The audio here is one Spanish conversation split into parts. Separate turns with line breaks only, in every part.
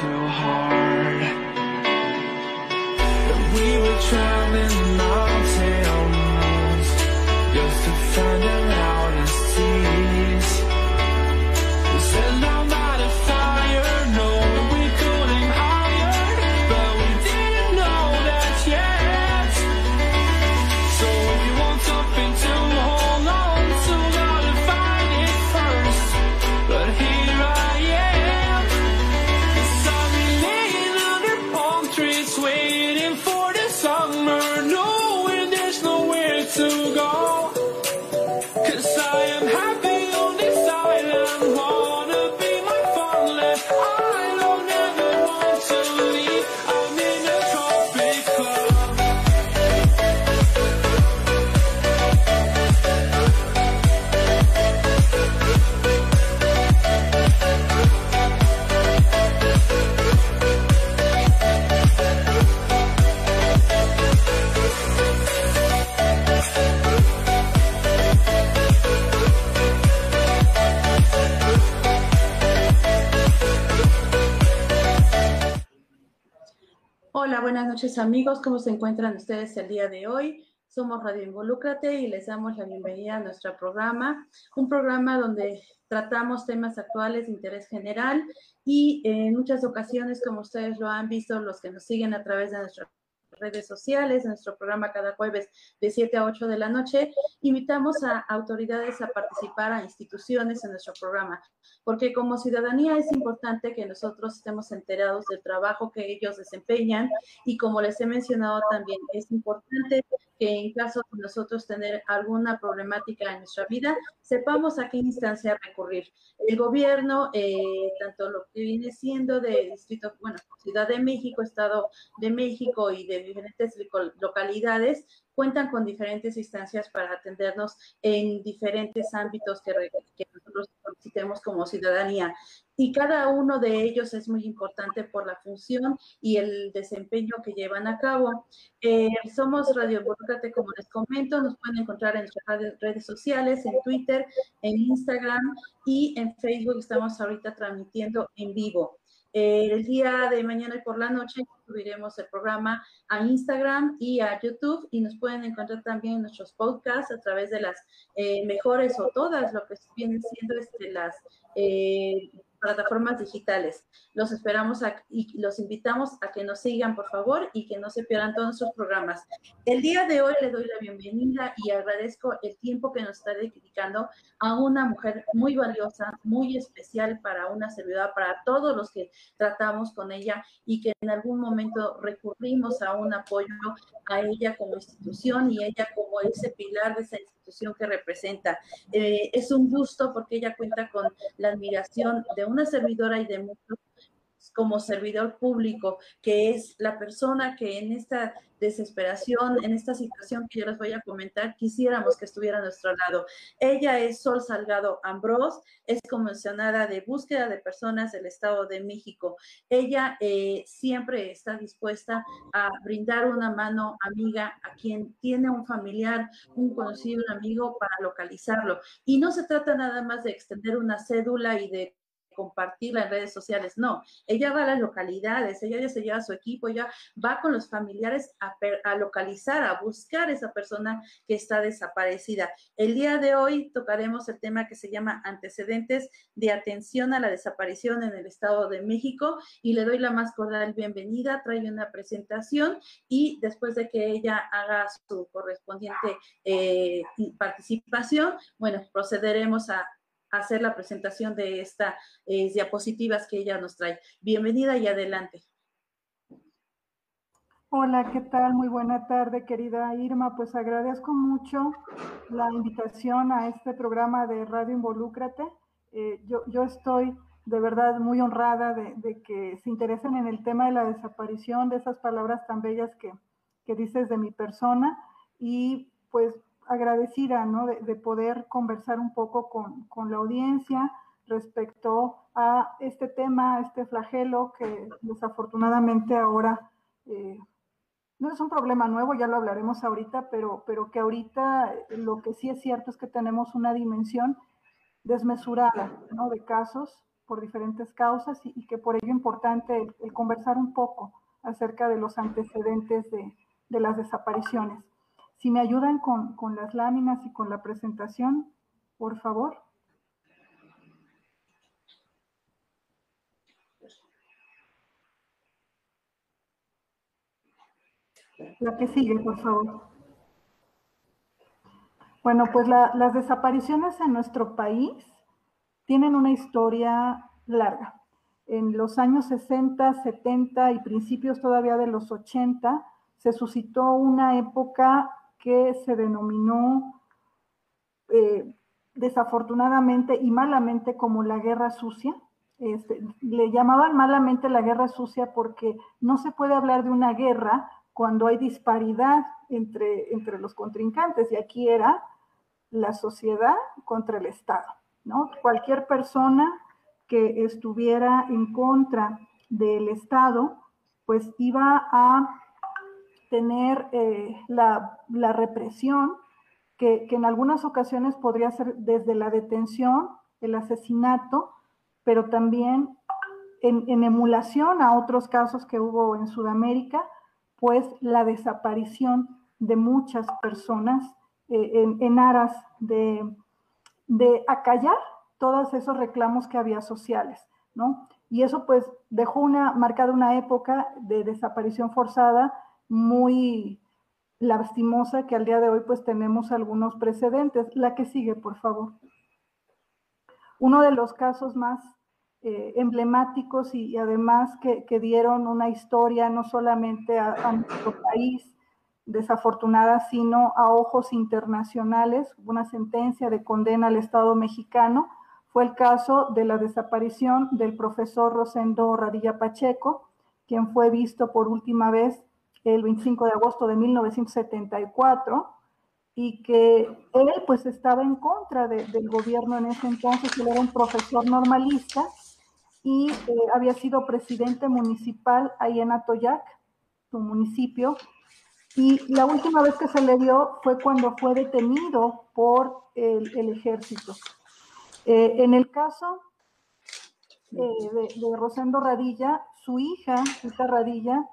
too hard.
Amigos, ¿cómo se encuentran ustedes el día de hoy? Somos Radio Involúcrate y les damos la bienvenida a nuestro programa, un programa donde tratamos temas actuales de interés general y en muchas ocasiones, como ustedes lo han visto, los que nos siguen a través de nuestras redes sociales, en nuestro programa cada jueves de 7 a 8 de la noche, invitamos a autoridades a participar, a instituciones en nuestro programa, porque como ciudadanía es importante que nosotros estemos enterados del trabajo que ellos desempeñan y como les he mencionado también, es importante que en caso de nosotros tener alguna problemática en nuestra vida, sepamos a qué instancia recurrir. El gobierno, eh, tanto lo que viene siendo de distrito, bueno, Ciudad de México, Estado de México y de diferentes localidades, cuentan con diferentes instancias para atendernos en diferentes ámbitos que, nosotros solicitemos como ciudadanía. Y cada uno de ellos es muy importante por la función y el desempeño que llevan a cabo. Eh, somos Radio Involúcrate, como les comento, nos pueden encontrar en nuestras redes sociales, en Twitter, en Instagram y en Facebook estamos ahorita transmitiendo en vivo. El día de mañana y por la noche subiremos el programa a Instagram y a YouTube y nos pueden encontrar también en nuestros podcasts a través de las eh, mejores o todas lo que vienen siendo este, las eh, plataformas digitales. Los esperamos a- y los invitamos a que nos sigan, por favor, y que no se pierdan todos nuestros programas. El día de hoy le doy la bienvenida y agradezco el tiempo que nos está dedicando a una mujer muy valiosa, muy especial para una servidora, para todos los que tratamos con ella y que en algún momento recurrimos a un apoyo a ella como institución y ella como ese pilar de esa institución que representa. Eh, es un gusto porque ella cuenta con la admiración de una servidora y de muchos como servidor público, que es la persona que en esta desesperación, en esta situación que yo les voy a comentar, quisiéramos que estuviera a nuestro lado. Ella es Sol Salgado Ambrós, es comisionada de búsqueda de personas del Estado de México. Ella eh, siempre está dispuesta a brindar una mano amiga a quien tiene un familiar, un conocido, un amigo para localizarlo. Y no se trata nada más de extender una cédula y de compartirla en redes sociales, no, ella va a las localidades, ella ya se lleva a su equipo, ella va con los familiares a, a localizar, a buscar esa persona que está desaparecida. El día de hoy tocaremos el tema que se llama antecedentes de atención a la desaparición en el Estado de México y le doy la más cordial bienvenida, trae una presentación y después de que ella haga su correspondiente eh, participación, bueno, procederemos a hacer la presentación de estas eh, diapositivas que ella nos trae. Bienvenida y adelante.
Hola, ¿qué tal? Muy buena tarde, querida Irma. Pues agradezco mucho la invitación a este programa de Radio Involúcrate. Eh, yo, yo estoy de verdad muy honrada de, de que se interesen en el tema de la desaparición, de esas palabras tan bellas que, que dices de mi persona y pues agradecida ¿no? de, de poder conversar un poco con, con, la audiencia respecto a este tema, este flagelo que desafortunadamente ahora eh, no es un problema nuevo, ya lo hablaremos ahorita, pero, pero que ahorita lo que sí es cierto es que tenemos una dimensión desmesurada ¿no? de casos por diferentes causas y, que por ello es importante el, conversar un poco acerca de los antecedentes de, de las desapariciones. Si me ayudan con, con las láminas y con la presentación, por favor. La que sigue, por favor. Bueno, pues las desapariciones en nuestro país tienen una historia larga. En los años 60, 70 y principios todavía de los 80, se suscitó una época que se denominó eh, desafortunadamente y malamente como la guerra sucia. Este, le llamaban malamente la guerra sucia porque no se puede hablar de una guerra cuando hay disparidad entre, entre los contrincantes, y aquí era la sociedad contra el Estado, ¿no? Cualquier persona que estuviera en contra del Estado, pues iba a tener eh, la, represión que, en algunas ocasiones podría ser desde la detención, el asesinato, pero también en, en emulación a otros casos que hubo en Sudamérica, pues la desaparición de muchas personas eh, en, aras de, acallar todos esos reclamos que había sociales, ¿no? Y eso pues dejó una, marcada una época de desaparición forzada muy lastimosa que al día de hoy pues tenemos algunos precedentes. La que sigue, por favor. Uno de los casos más eh, emblemáticos y, además que, dieron una historia no solamente a, nuestro país desafortunada, sino a ojos internacionales, una sentencia de condena al Estado mexicano, fue el caso de la desaparición del profesor Rosendo Radilla Pacheco, quien fue visto por última vez el 25 de agosto de 1974 y que él pues estaba en contra del gobierno en ese entonces, él era un profesor normalista y eh, había sido presidente municipal ahí en Atoyac, su municipio, y la última vez que se le dio fue cuando fue detenido por el, ejército. Eh, en el caso eh, de, Rosendo Radilla, su hija, esta Radilla,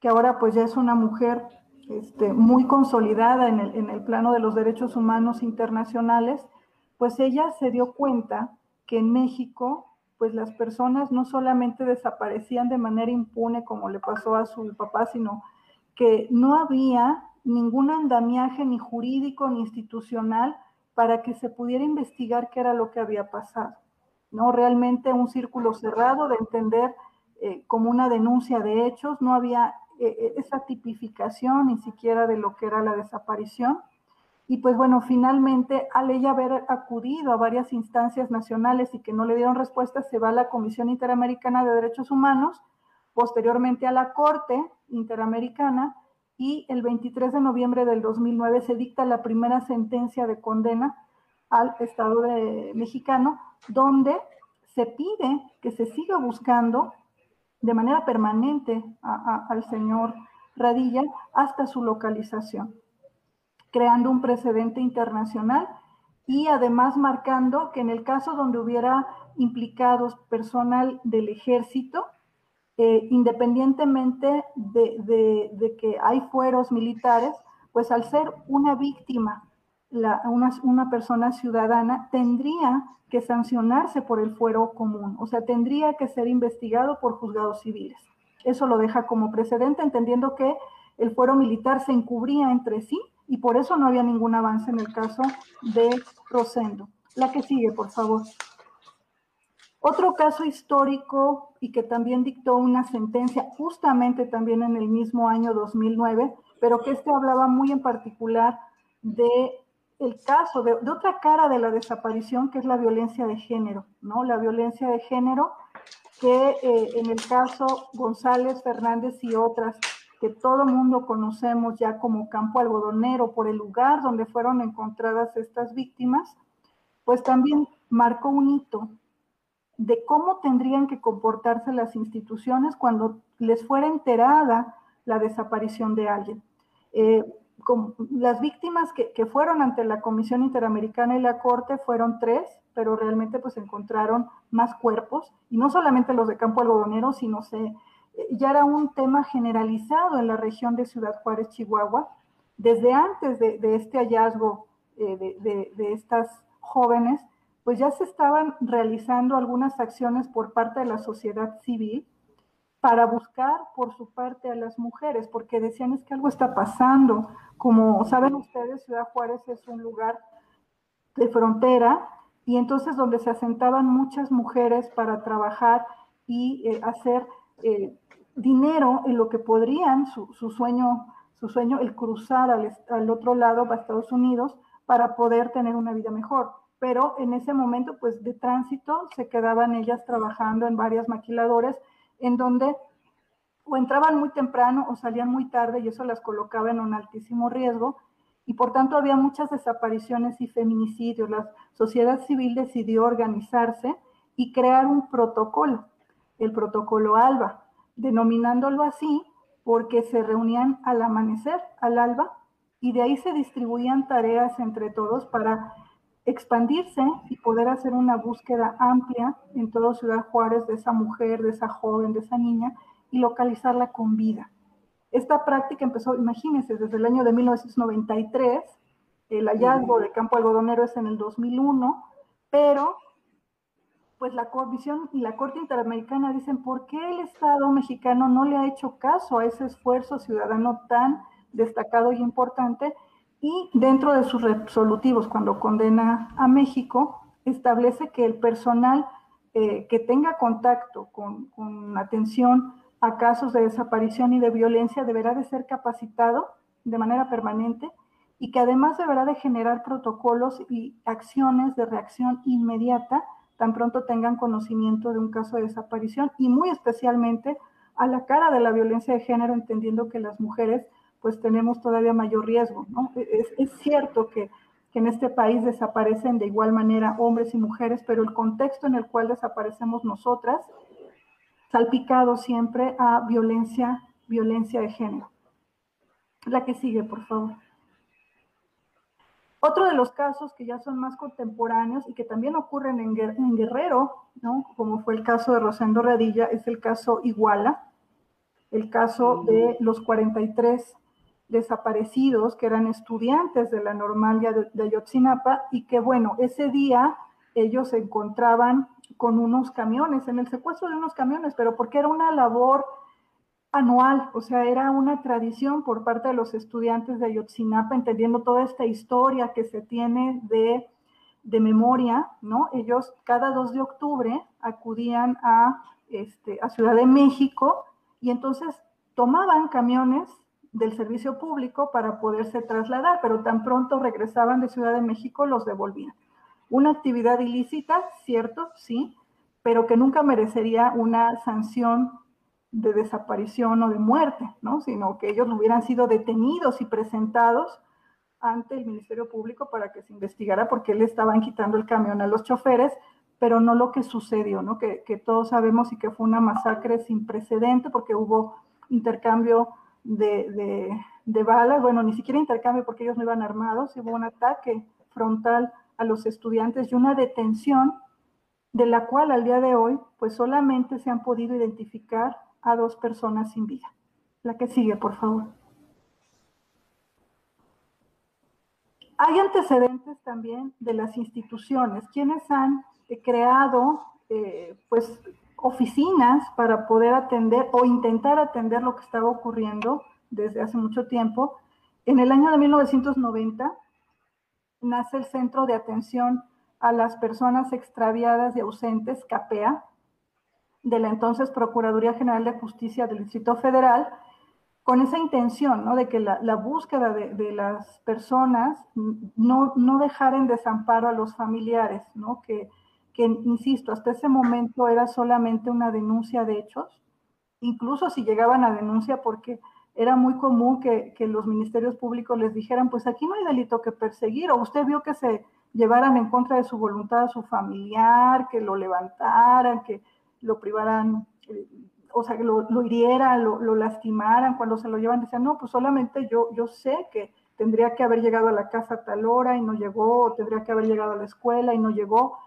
que ahora pues ya es una mujer este, muy consolidada en el, en el plano de los derechos humanos internacionales, pues ella se dio cuenta que en México pues las personas no solamente desaparecían de manera impune como le pasó a su papá, sino que no había ningún andamiaje ni jurídico ni institucional para que se pudiera investigar qué era lo que había pasado. No realmente un círculo cerrado de entender eh, como una denuncia de hechos, no había eh, eh, esa tipificación ni siquiera de lo que era la desaparición. Y pues bueno, finalmente, al ella haber acudido a varias instancias nacionales y que no le dieron respuesta, se va a la Comisión Interamericana de Derechos Humanos, posteriormente a la Corte Interamericana, y el 23 de noviembre del 2009 se dicta la primera sentencia de condena al Estado mexicano, donde se pide que se siga buscando de manera permanente al señor Radilla hasta su localización creando un precedente internacional y además marcando que en el caso donde hubiera implicados personal del ejército, eh, independientemente de, que hay fueros militares, pues al ser una víctima, una, una, persona ciudadana, tendría que sancionarse por el fuero común, o sea, tendría que ser investigado por juzgados civiles. Eso lo deja como precedente, entendiendo que el fuero militar se encubría entre sí y por eso no había ningún avance en el caso de Rosendo. La que sigue, por favor. Otro caso histórico y que también dictó una sentencia justamente también en el mismo año 2009, pero que este hablaba muy en particular de el caso, de, otra cara de la desaparición, que es la violencia de género, ¿no? La violencia de género que eh, en el caso González, Fernández y otras que todo mundo conocemos ya como campo algodonero por el lugar donde fueron encontradas estas víctimas, pues también marcó un hito de cómo tendrían que comportarse las instituciones cuando les fuera enterada la desaparición de alguien. Eh, las víctimas que, que, fueron ante la Comisión Interamericana y la Corte fueron tres, pero realmente pues encontraron más cuerpos, y no solamente los de Campo Algodonero, sino se, eh, ya era un tema generalizado en la región de Ciudad Juárez, Chihuahua, desde antes de, este hallazgo eh, de, estas jóvenes, pues ya se estaban realizando algunas acciones por parte de la sociedad civil para buscar por su parte a las mujeres, porque decían es que algo está pasando. Como saben ustedes, Ciudad Juárez es un lugar de frontera y entonces donde se asentaban muchas mujeres para trabajar y eh, hacer eh, dinero en lo que podrían, su, sueño, su sueño, el cruzar al, al, otro lado a Estados Unidos para poder tener una vida mejor. Pero en ese momento, pues de tránsito, se quedaban ellas trabajando en varias maquiladoras en donde o entraban muy temprano o salían muy tarde y eso las colocaba en un altísimo riesgo y por tanto había muchas desapariciones y feminicidios. La sociedad civil decidió organizarse y crear un protocolo, el protocolo ALBA, denominándolo así porque se reunían al amanecer, al alba, y de ahí se distribuían tareas entre todos para expandirse y poder hacer una búsqueda amplia en toda Ciudad Juárez de esa mujer, de esa joven, de esa niña, y localizarla con vida. Esta práctica empezó, imagínense, desde el año de 1993, el hallazgo de campo algodonero es en el 2001, pero pues la Comisión y la Corte Interamericana dicen, ¿por qué el Estado mexicano no le ha hecho caso a ese esfuerzo ciudadano tan destacado y importante? Y dentro de sus resolutivos, cuando condena a México, establece que el personal eh, que tenga contacto con, con atención a casos de desaparición y de violencia deberá de ser capacitado de manera permanente y que además deberá de generar protocolos y acciones de reacción inmediata tan pronto tengan conocimiento de un caso de desaparición y muy especialmente a la cara de la violencia de género, entendiendo que las mujeres pues tenemos todavía mayor riesgo. ¿no? Es, es cierto que, que, en este país desaparecen de igual manera hombres y mujeres, pero el contexto en el cual desaparecemos nosotras salpicado siempre a violencia, violencia de género. La que sigue, por favor. Otro de los casos que ya son más contemporáneos y que también ocurren en, Guerrero, ¿no? como fue el caso de Rosendo Radilla, es el caso Iguala, el caso de los 43 desaparecidos que eran estudiantes de la normal de Ayotzinapa y que, bueno, ese día ellos se encontraban con unos camiones, en el secuestro de unos camiones, pero porque era una labor anual, o sea, era una tradición por parte de los estudiantes de Ayotzinapa, entendiendo toda esta historia que se tiene de, de memoria, ¿no? Ellos cada 2 de octubre acudían a, este, a Ciudad de México y entonces tomaban camiones del servicio público para poderse trasladar, pero tan pronto regresaban de Ciudad de México los devolvían. Una actividad ilícita, cierto, sí, pero que nunca merecería una sanción de desaparición o de muerte, ¿no? Sino que ellos hubieran sido detenidos y presentados ante el Ministerio Público para que se investigara porque le estaban quitando el camión a los choferes, pero no lo que sucedió, ¿no? Que, todos sabemos y que fue una masacre sin precedente porque hubo intercambio de, de, balas, bueno, ni siquiera intercambio porque ellos no iban armados, hubo un ataque frontal a los estudiantes y una detención de la cual al día de hoy pues solamente se han podido identificar a dos personas sin vida. La que sigue, por favor. Hay antecedentes también de las instituciones, quienes han eh, creado eh, pues oficinas para poder atender o intentar atender lo que estaba ocurriendo desde hace mucho tiempo. En el año de 1990 nace el Centro de Atención a las Personas Extraviadas y Ausentes, CAPEA, de la entonces Procuraduría General de Justicia del Distrito Federal, con esa intención ¿no? de que la, búsqueda de, las personas no, no dejara en desamparo a los familiares, ¿no? que, que, insisto, hasta ese momento era solamente una denuncia de hechos, incluso si llegaban a denuncia porque era muy común que, los ministerios públicos les dijeran, pues aquí no hay delito que perseguir, o usted vio que se llevaran en contra de su voluntad a su familiar, que lo levantaran, que lo privaran, eh, o sea, que lo, hirieran, lo, lastimaran, cuando se lo llevan, decían, no, pues solamente yo, yo sé que tendría que haber llegado a la casa a tal hora y no llegó, o tendría que haber llegado a la escuela y no llegó.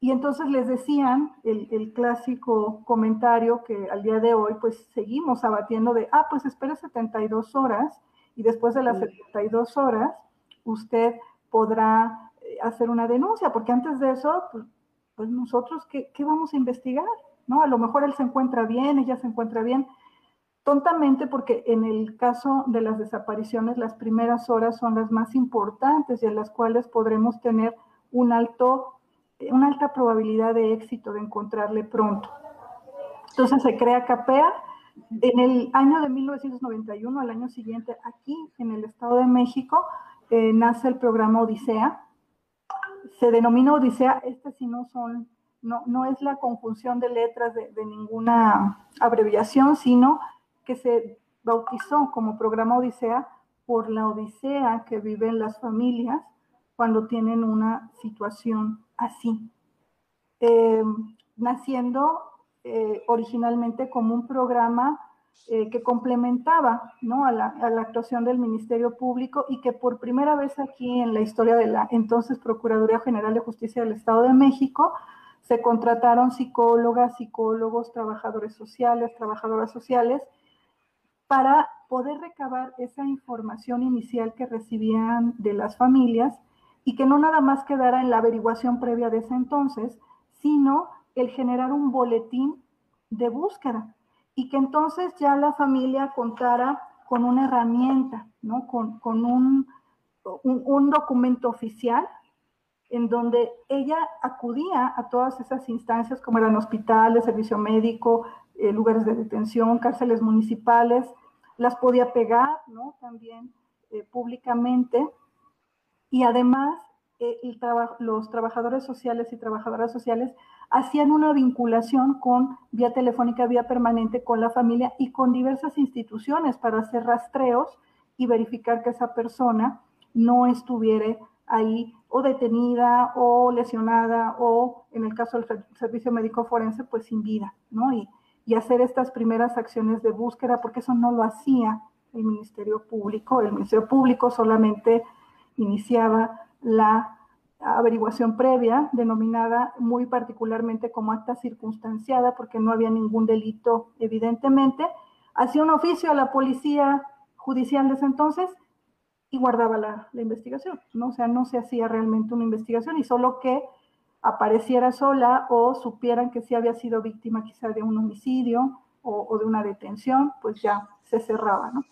Y entonces les decían el, el, clásico comentario que al día de hoy pues seguimos abatiendo de, ah, pues espere 72 horas y después de las 72 horas usted podrá eh, hacer una denuncia, porque antes de eso, pues, pues nosotros, ¿qué, ¿qué, vamos a investigar? ¿No? A lo mejor él se encuentra bien, ella se encuentra bien, tontamente porque en el caso de las desapariciones, las primeras horas son las más importantes y en las cuales podremos tener un alto una alta probabilidad de éxito de encontrarle pronto. Entonces se crea CAPEA. En el año de 1991, al año siguiente, aquí en el Estado de México, eh, nace el programa Odisea. Se denomina Odisea, este sí no son, no, no es la conjunción de letras de, de ninguna abreviación, sino que se bautizó como programa Odisea por la odisea que viven las familias cuando tienen una situación así, eh, naciendo eh, originalmente como un programa eh, que complementaba ¿no? a, la, a, la, actuación del Ministerio Público y que por primera vez aquí en la historia de la entonces Procuraduría General de Justicia del Estado de México se contrataron psicólogas, psicólogos, trabajadores sociales, trabajadoras sociales, para poder recabar esa información inicial que recibían de las familias y que no nada más quedara en la averiguación previa de ese entonces, sino el generar un boletín de búsqueda y que entonces ya la familia contara con una herramienta, ¿no? con, con un, un, documento oficial en donde ella acudía a todas esas instancias como eran hospitales, servicio médico, eh, lugares de detención, cárceles municipales, las podía pegar ¿no? también eh, públicamente y además eh, los trabajadores sociales y trabajadoras sociales hacían una vinculación con vía telefónica, vía permanente con la familia y con diversas instituciones para hacer rastreos y verificar que esa persona no estuviera ahí o detenida o lesionada o en el caso del servicio médico forense pues sin vida, ¿no? Y, y hacer estas primeras acciones de búsqueda porque eso no lo hacía el Ministerio Público, el Ministerio Público solamente iniciaba la averiguación previa, denominada muy particularmente como acta circunstanciada, porque no había ningún delito evidentemente, hacía un oficio a la policía judicial de entonces y guardaba la, la, investigación, ¿no? O sea, no se hacía realmente una investigación y solo que apareciera sola o supieran que sí había sido víctima quizá de un homicidio o, o de una detención, pues ya se cerraba, ¿no?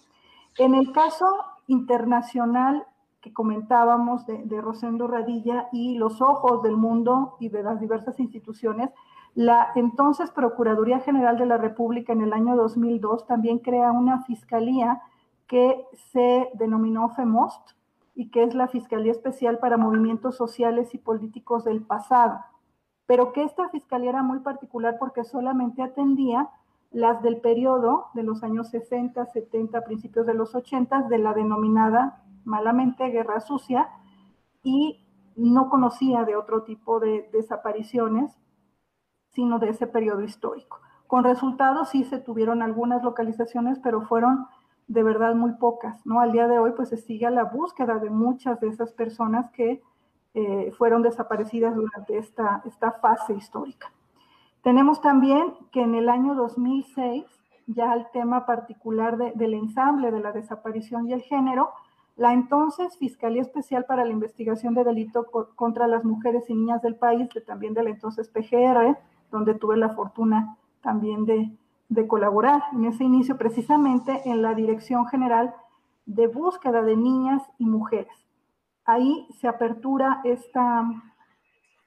En el caso internacional comentábamos de, de, Rosendo Radilla y los ojos del mundo y de las diversas instituciones, la entonces Procuraduría General de la República en el año 2002 también crea una fiscalía que se denominó FEMOST y que es la Fiscalía Especial para Movimientos Sociales y Políticos del Pasado, pero que esta fiscalía era muy particular porque solamente atendía las del periodo de los años 60, 70, principios de los 80 de la denominada malamente guerra sucia y no conocía de otro tipo de desapariciones, sino de ese periodo histórico. Con resultados sí se tuvieron algunas localizaciones, pero fueron de verdad muy pocas, ¿no? Al día de hoy pues se sigue la búsqueda de muchas de esas personas que eh, fueron desaparecidas durante esta, esta fase histórica. Tenemos también que en el año 2006, ya el tema particular de, del ensamble de la desaparición y el género, la entonces Fiscalía Especial para la Investigación de Delito contra las Mujeres y Niñas del país, que también de la entonces PGR, donde tuve la fortuna también de, de colaborar en ese inicio, precisamente en la Dirección General de Búsqueda de Niñas y Mujeres. Ahí se apertura esta,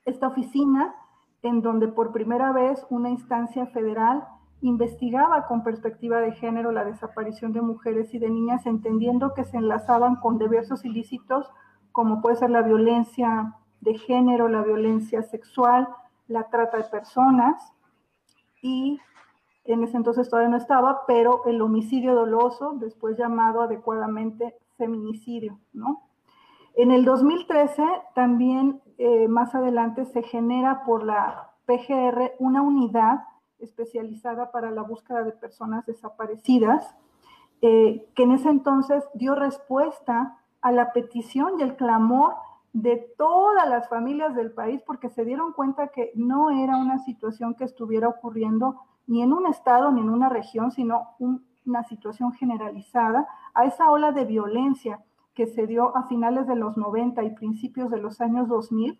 esta oficina en donde por primera vez una instancia federal investigaba con perspectiva de género la desaparición de mujeres y de niñas, entendiendo que se enlazaban con diversos ilícitos, como puede ser la violencia de género, la violencia sexual, la trata de personas, y en ese entonces todavía no estaba, pero el homicidio doloso, después llamado adecuadamente feminicidio, ¿no? En el 2013 también eh, más adelante se genera por la PGR una unidad especializada para la búsqueda de personas desaparecidas, eh, que en ese entonces dio respuesta a la petición y el clamor de todas las familias del país porque se dieron cuenta que no era una situación que estuviera ocurriendo ni en un estado ni en una región, sino una situación generalizada a esa ola de violencia que se dio a finales de los 90 y principios de los años 2000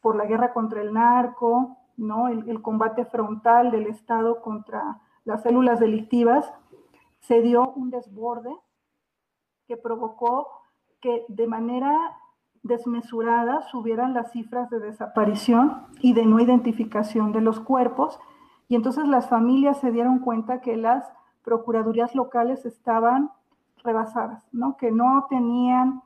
por la guerra contra el narco, ¿no? el, el combate frontal del Estado contra las células delictivas, se dio un desborde que provocó que de manera desmesurada subieran las cifras de desaparición y de no identificación de los cuerpos. Y entonces las familias se dieron cuenta que las procuradurías locales estaban rebasadas, ¿no? que no tenían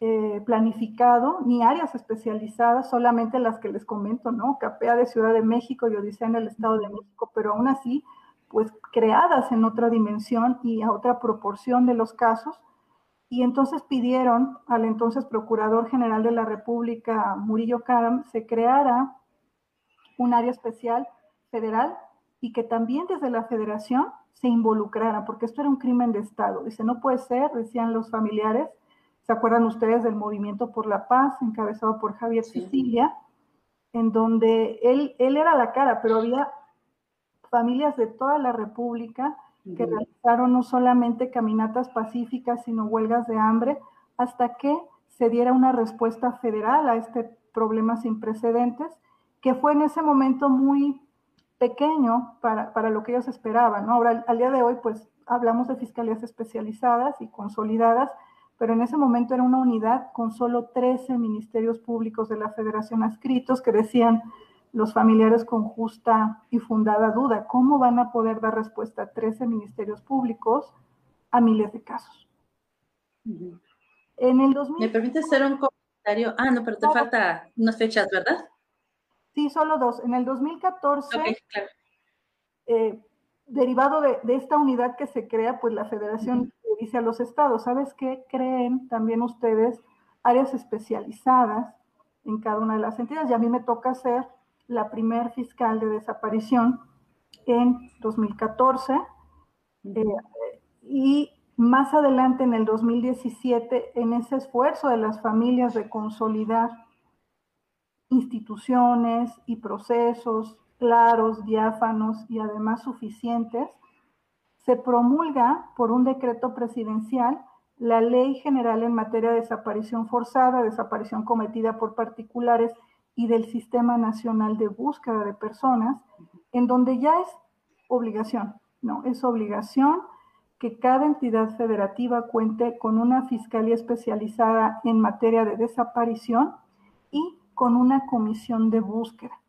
eh, planificado ni áreas especializadas, solamente las que les comento, ¿no? CAPEA de Ciudad de México y Odisea en el Estado de México, pero aún así, pues creadas en otra dimensión y a otra proporción de los casos, y entonces pidieron al entonces Procurador General de la República, Murillo Karam, se creara un área especial federal y que también desde la federación se involucrara, porque esto era un crimen de Estado. Dice, no puede ser, decían los familiares, ¿se acuerdan ustedes del Movimiento por la Paz, encabezado por Javier Sicilia, en donde él, él era la cara, pero había familias de toda la República que realizaron no solamente caminatas pacíficas, sino huelgas de hambre, hasta que se diera una respuesta federal a este problema sin precedentes, que fue en ese momento muy pequeño para, para lo que ellos esperaban. ¿no? Ahora, al día de hoy, pues hablamos de fiscalías especializadas y consolidadas, pero en ese momento era una unidad con solo 13 ministerios públicos de la federación adscritos que decían, los familiares con justa y fundada duda. ¿Cómo van a poder dar respuesta a 13 ministerios públicos a miles de casos?
En el 2000... ¿Me permite hacer un comentario? Ah, no, pero te falta unas fechas, ¿verdad?
Sí, solo dos. En el 2014, eh, derivado de, de, esta unidad que se crea, pues la federación dice a los estados, ¿sabes qué? Creen también ustedes áreas especializadas en cada una de las entidades. Y a mí me toca hacer la primer fiscal de desaparición en 2014 eh, y más adelante en el 2017 en ese esfuerzo de las familias de consolidar instituciones y procesos claros, diáfanos y además suficientes, se promulga por un decreto presidencial la Ley General en materia de desaparición forzada, desaparición cometida por particulares y del Sistema Nacional de Búsqueda de Personas, en donde ya es obligación, no, es obligación que cada entidad federativa cuente con una fiscalía especializada en materia de desaparición y con una comisión de búsqueda,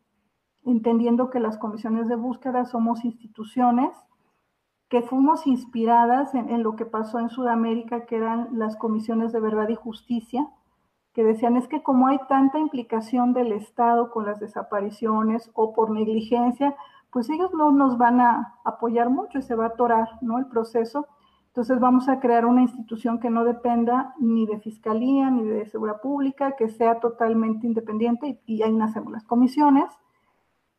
entendiendo que las comisiones de búsqueda somos instituciones que fuimos inspiradas en, lo que pasó en Sudamérica, que eran las comisiones de verdad y justicia, que decían es que como hay tanta implicación del Estado con las desapariciones o por negligencia, pues ellos no nos van a apoyar mucho y se va a atorar ¿no? el proceso. Entonces vamos a crear una institución que no dependa ni de fiscalía ni de seguridad pública, que sea totalmente independiente y, ahí nacemos las comisiones.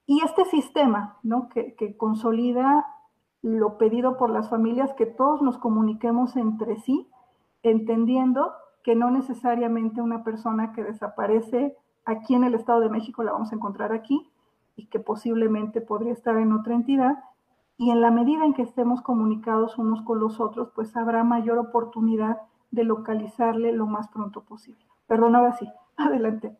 Y este sistema ¿no? que, que consolida lo pedido por las familias, que todos nos comuniquemos entre sí, entendiendo que no necesariamente una persona que desaparece aquí en el Estado de México la vamos a encontrar aquí y que posiblemente podría estar en otra entidad. Y en la medida en que estemos comunicados unos con los otros, pues habrá mayor oportunidad de localizarle lo más pronto posible. Perdón, ahora sí, adelante.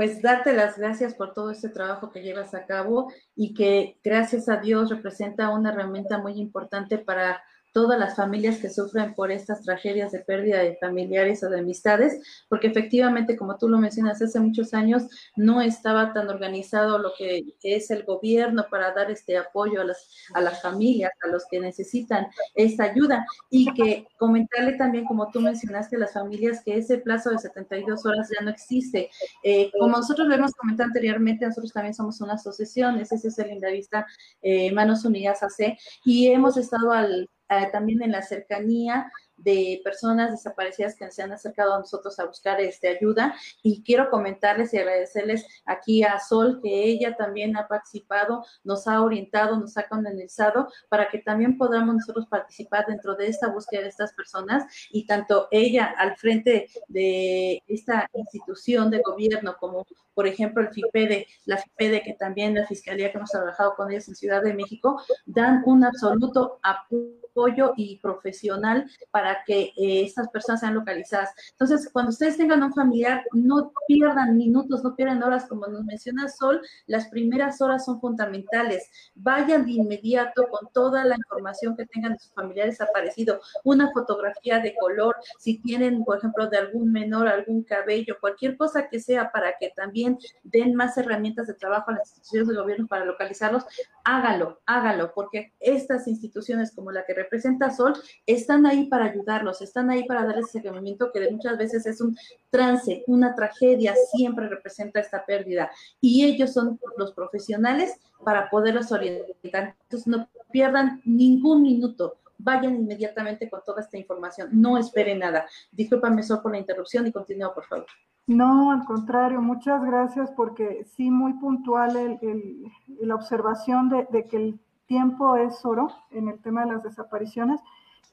Pues darte las gracias por todo este trabajo que llevas a cabo y que gracias a Dios representa una herramienta muy importante para todas las familias que sufren por estas tragedias de pérdida de familiares o de amistades, porque efectivamente, como tú lo mencionas, hace muchos años no estaba tan organizado lo que es el gobierno para dar este apoyo a las, a las familias, a los que necesitan esta ayuda, y que comentarle también, como tú mencionaste, a las familias que ese plazo de 72 horas ya no existe. Eh, como nosotros lo hemos comentado anteriormente, nosotros también somos una asociación, ese es el Indavista eh, Manos Unidas AC, y hemos estado al eh, también en la cercanía de personas desaparecidas que se han acercado a nosotros a buscar este, ayuda. Y quiero comentarles y agradecerles aquí a Sol, que ella también ha participado, nos ha orientado, nos ha canalizado para que también podamos nosotros participar dentro de esta búsqueda de estas personas y tanto ella al frente de esta institución de gobierno como por ejemplo el FIPEDE, la FIPEDE que también la Fiscalía que hemos trabajado con ellos en Ciudad de México, dan un absoluto apoyo y profesional para que eh, estas personas sean localizadas. Entonces, cuando ustedes tengan un familiar, no pierdan minutos, no pierdan horas, como nos menciona Sol, las primeras horas son fundamentales. Vayan de inmediato con toda la información que tengan de su familiar desaparecido, una fotografía de color, si tienen, por ejemplo, de algún menor, algún cabello, cualquier cosa que sea para que también den más herramientas de trabajo a las instituciones de gobierno para localizarlos, hágalo, hágalo, porque estas instituciones como la que representa Sol están ahí para ayudarlos, están ahí para darles ese seguimiento que muchas veces es un trance, una tragedia, siempre representa esta pérdida. Y ellos son los profesionales para poderlos orientar. Entonces, no pierdan ningún minuto. Vayan inmediatamente con toda esta información. No esperen nada. Discúlpame, Sol, por la interrupción y continúa, por favor.
No, al contrario, muchas gracias porque sí, muy puntual el, la observación de, que el tiempo es oro en el tema de las desapariciones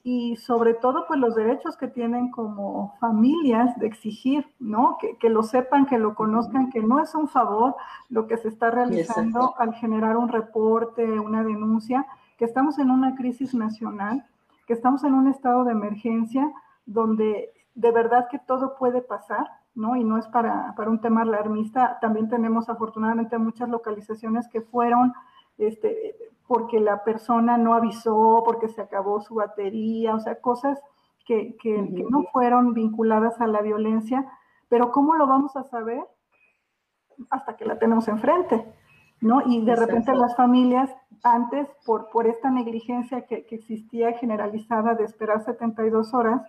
y sobre todo pues los derechos que tienen como familias de exigir, ¿no? Que, lo sepan, que lo conozcan, que no es un favor lo que se está realizando al generar un reporte, una denuncia, que estamos en una crisis nacional, que estamos en un estado de emergencia donde de verdad que todo puede pasar ¿no? Y no es para, un tema alarmista. También tenemos afortunadamente muchas localizaciones que fueron este, porque la persona no avisó, porque se acabó su batería, o sea, cosas que, no fueron vinculadas a la violencia. Pero ¿cómo lo vamos a saber? Hasta que la tenemos enfrente, ¿no? Y de repente las familias, antes, por, por esta negligencia que, que existía generalizada de esperar 72 horas,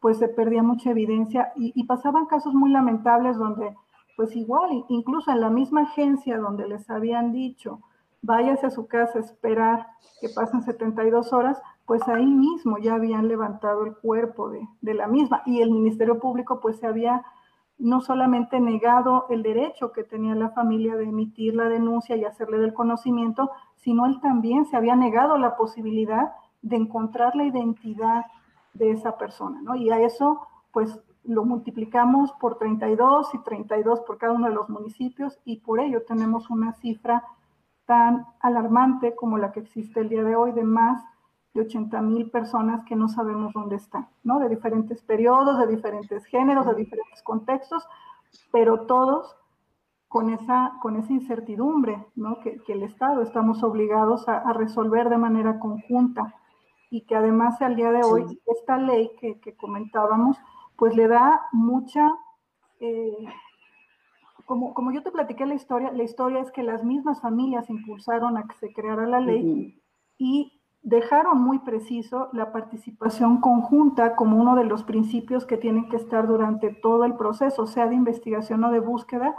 pues se perdía mucha evidencia y, pasaban casos muy lamentables donde, pues igual, incluso en la misma agencia donde les habían dicho, váyase a su casa a esperar que pasen 72 horas, pues ahí mismo ya habían levantado el cuerpo de, de, la misma. Y el Ministerio Público pues se había no solamente negado el derecho que tenía la familia de emitir la denuncia y hacerle del conocimiento, sino él también se había negado la posibilidad de encontrar la identidad de esa persona, ¿no? Y a eso, pues, lo multiplicamos por 32 y 32 por cada uno de los municipios y por ello tenemos una cifra tan alarmante como la que existe el día de hoy de más de 80 mil personas que no sabemos dónde están, ¿no? De diferentes periodos, de diferentes géneros, de diferentes contextos, pero todos con esa, con esa incertidumbre, ¿no? Que, el Estado estamos obligados a, a resolver de manera conjunta y que además al día de hoy esta ley que, comentábamos, pues le da mucha, eh, como, como yo te platiqué la historia, la historia es que las mismas familias impulsaron a que se creara la ley y dejaron muy preciso la participación conjunta como uno de los principios que tienen que estar durante todo el proceso, sea de investigación o de búsqueda.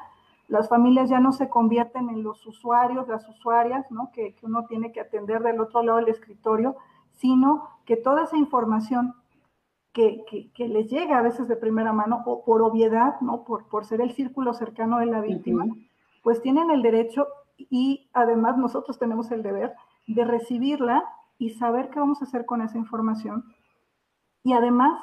Las familias ya no se convierten en los usuarios, las usuarias, ¿no? que, que uno tiene que atender del otro lado del escritorio, sino que toda esa información que, les llega a veces de primera mano o por obviedad, ¿no? Por, por ser el círculo cercano de la víctima, pues tienen el derecho y además nosotros tenemos el deber de recibirla y saber qué vamos a hacer con esa información y además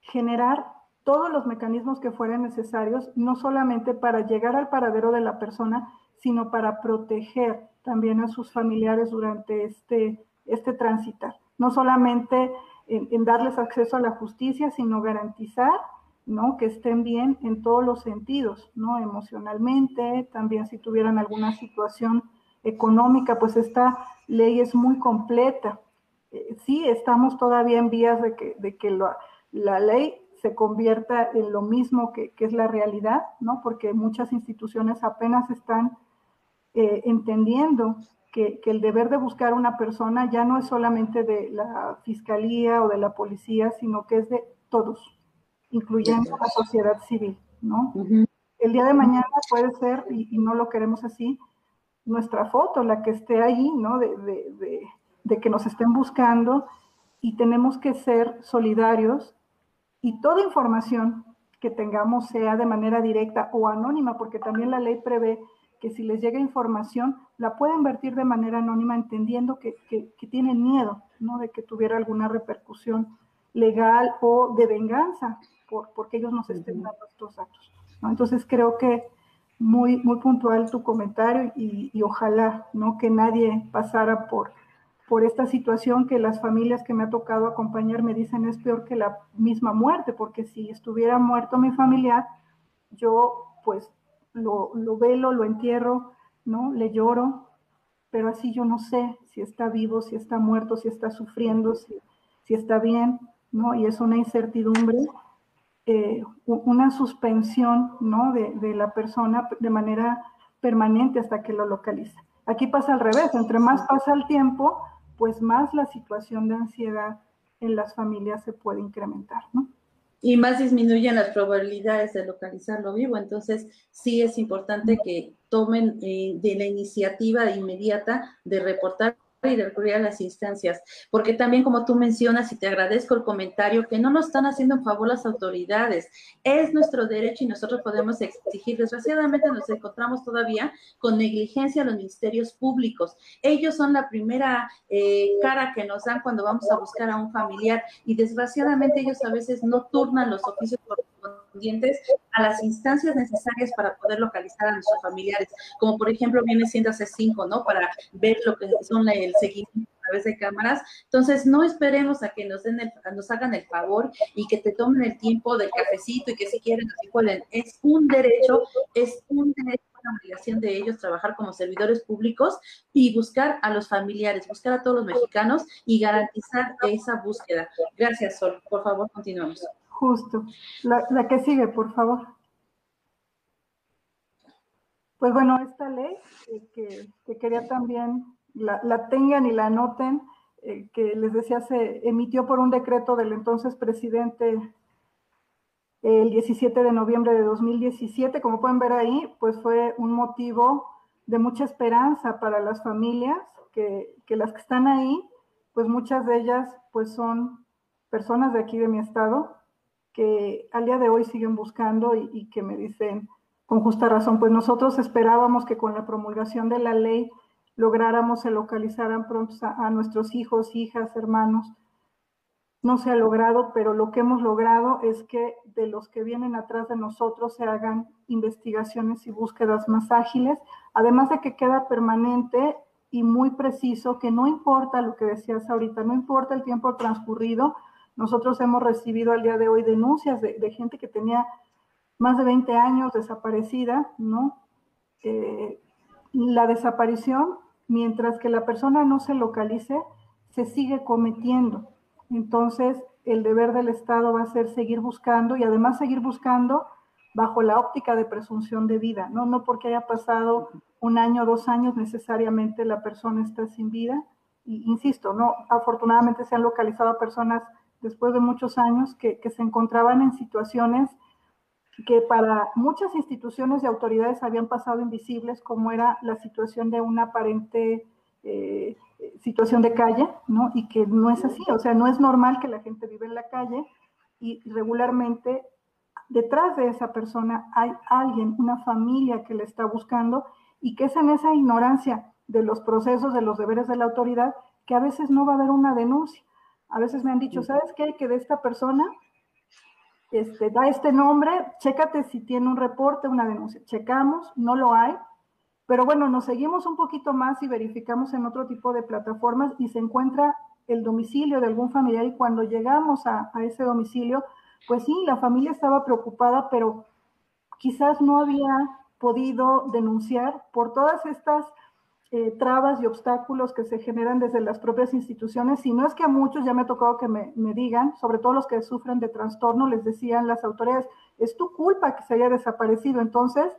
generar todos los mecanismos que fueran necesarios, no solamente para llegar al paradero de la persona, sino para proteger también a sus familiares durante este, este transitar no solamente en, darles acceso a la justicia, sino garantizar ¿no? que estén bien en todos los sentidos, ¿no? emocionalmente, también si tuvieran alguna situación económica, pues esta ley es muy completa. Eh, sí, estamos todavía en vías de que, de que la ley se convierta en lo mismo que, es la realidad, ¿no? porque muchas instituciones apenas están eh, entendiendo que, el deber de buscar a una persona ya no es solamente de la fiscalía o de la policía, sino que es de todos, incluyendo la sociedad civil, ¿no? El día de mañana puede ser, y, no lo queremos así, nuestra foto, la que esté ahí, ¿no? De, de, de, que nos estén buscando y tenemos que ser solidarios y toda información que tengamos sea de manera directa o anónima, porque también la ley prevé que si les llega información, la pueden vertir de manera anónima, entendiendo que, tienen miedo, ¿no? De que tuviera alguna repercusión legal o de venganza, por, porque ellos nos estén dando estos datos. Entonces creo que muy, muy puntual tu comentario y, y, ojalá, ¿no? Que nadie pasara por, por esta situación que las familias que me ha tocado acompañar me dicen es peor que la misma muerte, porque si estuviera muerto mi familiar, yo pues lo, velo, lo entierro, ¿no? Le lloro, pero así yo no sé si está vivo, si está muerto, si está sufriendo, si, si está bien, ¿no? Y es una incertidumbre, eh, una suspensión, ¿no? De, de, la persona de manera permanente hasta que lo localiza. Aquí pasa al revés, entre más pasa el tiempo, pues más la situación de ansiedad en las familias se puede incrementar, ¿no?
Y más disminuyen las probabilidades de localizarlo vivo. Entonces, sí es importante que tomen eh, de la iniciativa inmediata de reportar y de recurrir a las instancias, porque también como tú mencionas y te agradezco el comentario, que no nos están haciendo en favor las autoridades, es nuestro derecho y nosotros podemos exigir. Desgraciadamente nos encontramos todavía con negligencia a los ministerios públicos. Ellos son la primera eh, cara que nos dan cuando vamos a buscar a un familiar y desgraciadamente ellos a veces no turnan los oficios correspondientes a las instancias necesarias para poder localizar a nuestros familiares, como por ejemplo viene siendo hace cinco, ¿no? Para ver lo que son el seguimiento a través de cámaras. Entonces, no esperemos a que nos, den el, nos hagan el favor y que te tomen el tiempo del cafecito y que si quieren, así pueden. Es un derecho, es un derecho una obligación de ellos trabajar como servidores públicos y buscar a los familiares, buscar a todos los mexicanos y garantizar esa búsqueda. Gracias, Sol. Por favor, continuamos.
Justo. La, que sigue, por favor. Pues bueno, esta ley que, quería también la, tengan y la anoten, eh, que les decía se emitió por un decreto del entonces presidente el 17 de noviembre de 2017. Como pueden ver ahí, pues fue un motivo de mucha esperanza para las familias, que, que las que están ahí, pues muchas de ellas pues son personas de aquí de mi estado, que al día de hoy siguen buscando y, que me dicen con justa razón, pues nosotros esperábamos que con la promulgación de la ley lográramos se localizaran pronto a, nuestros hijos, hijas, hermanos. No se ha logrado, pero lo que hemos logrado es que de los que vienen atrás de nosotros se hagan investigaciones y búsquedas más ágiles, además de que queda permanente y muy preciso que no importa lo que decías ahorita, no importa el tiempo transcurrido, nosotros hemos recibido al día de hoy denuncias de, gente que tenía más de 20 años desaparecida, ¿no? Eh, la desaparición, mientras que la persona no se localice, se sigue cometiendo. Entonces, el deber del Estado va a ser seguir buscando y además seguir buscando bajo la óptica de presunción de vida, ¿no? No porque haya pasado un año, dos años, necesariamente la persona está sin vida. Y, insisto, no, afortunadamente se han localizado personas después de muchos años, que, se encontraban en situaciones que para muchas instituciones y autoridades habían pasado invisibles, como era la situación de una aparente eh, situación de calle, ¿no? Y que no es así, o sea, no es normal que la gente vive en la calle y regularmente detrás de esa persona hay alguien, una familia que le está buscando y que es en esa ignorancia de los procesos, de los deberes de la autoridad, que a veces no va a haber una denuncia. A veces me han dicho, ¿sabes qué? Que de esta persona este, da este nombre, chécate si tiene un reporte, una denuncia. Checamos, no lo hay, pero bueno, nos seguimos un poquito más y verificamos en otro tipo de plataformas y se encuentra el domicilio de algún familiar y cuando llegamos a, a ese domicilio, pues sí, la familia estaba preocupada, pero quizás no había podido denunciar por todas estas eh, trabas y obstáculos que se generan desde las propias instituciones, si no es que a muchos ya me ha tocado que me, digan, sobre todo los que sufren de trastorno, les decían las autoridades, es tu culpa que se haya desaparecido, entonces,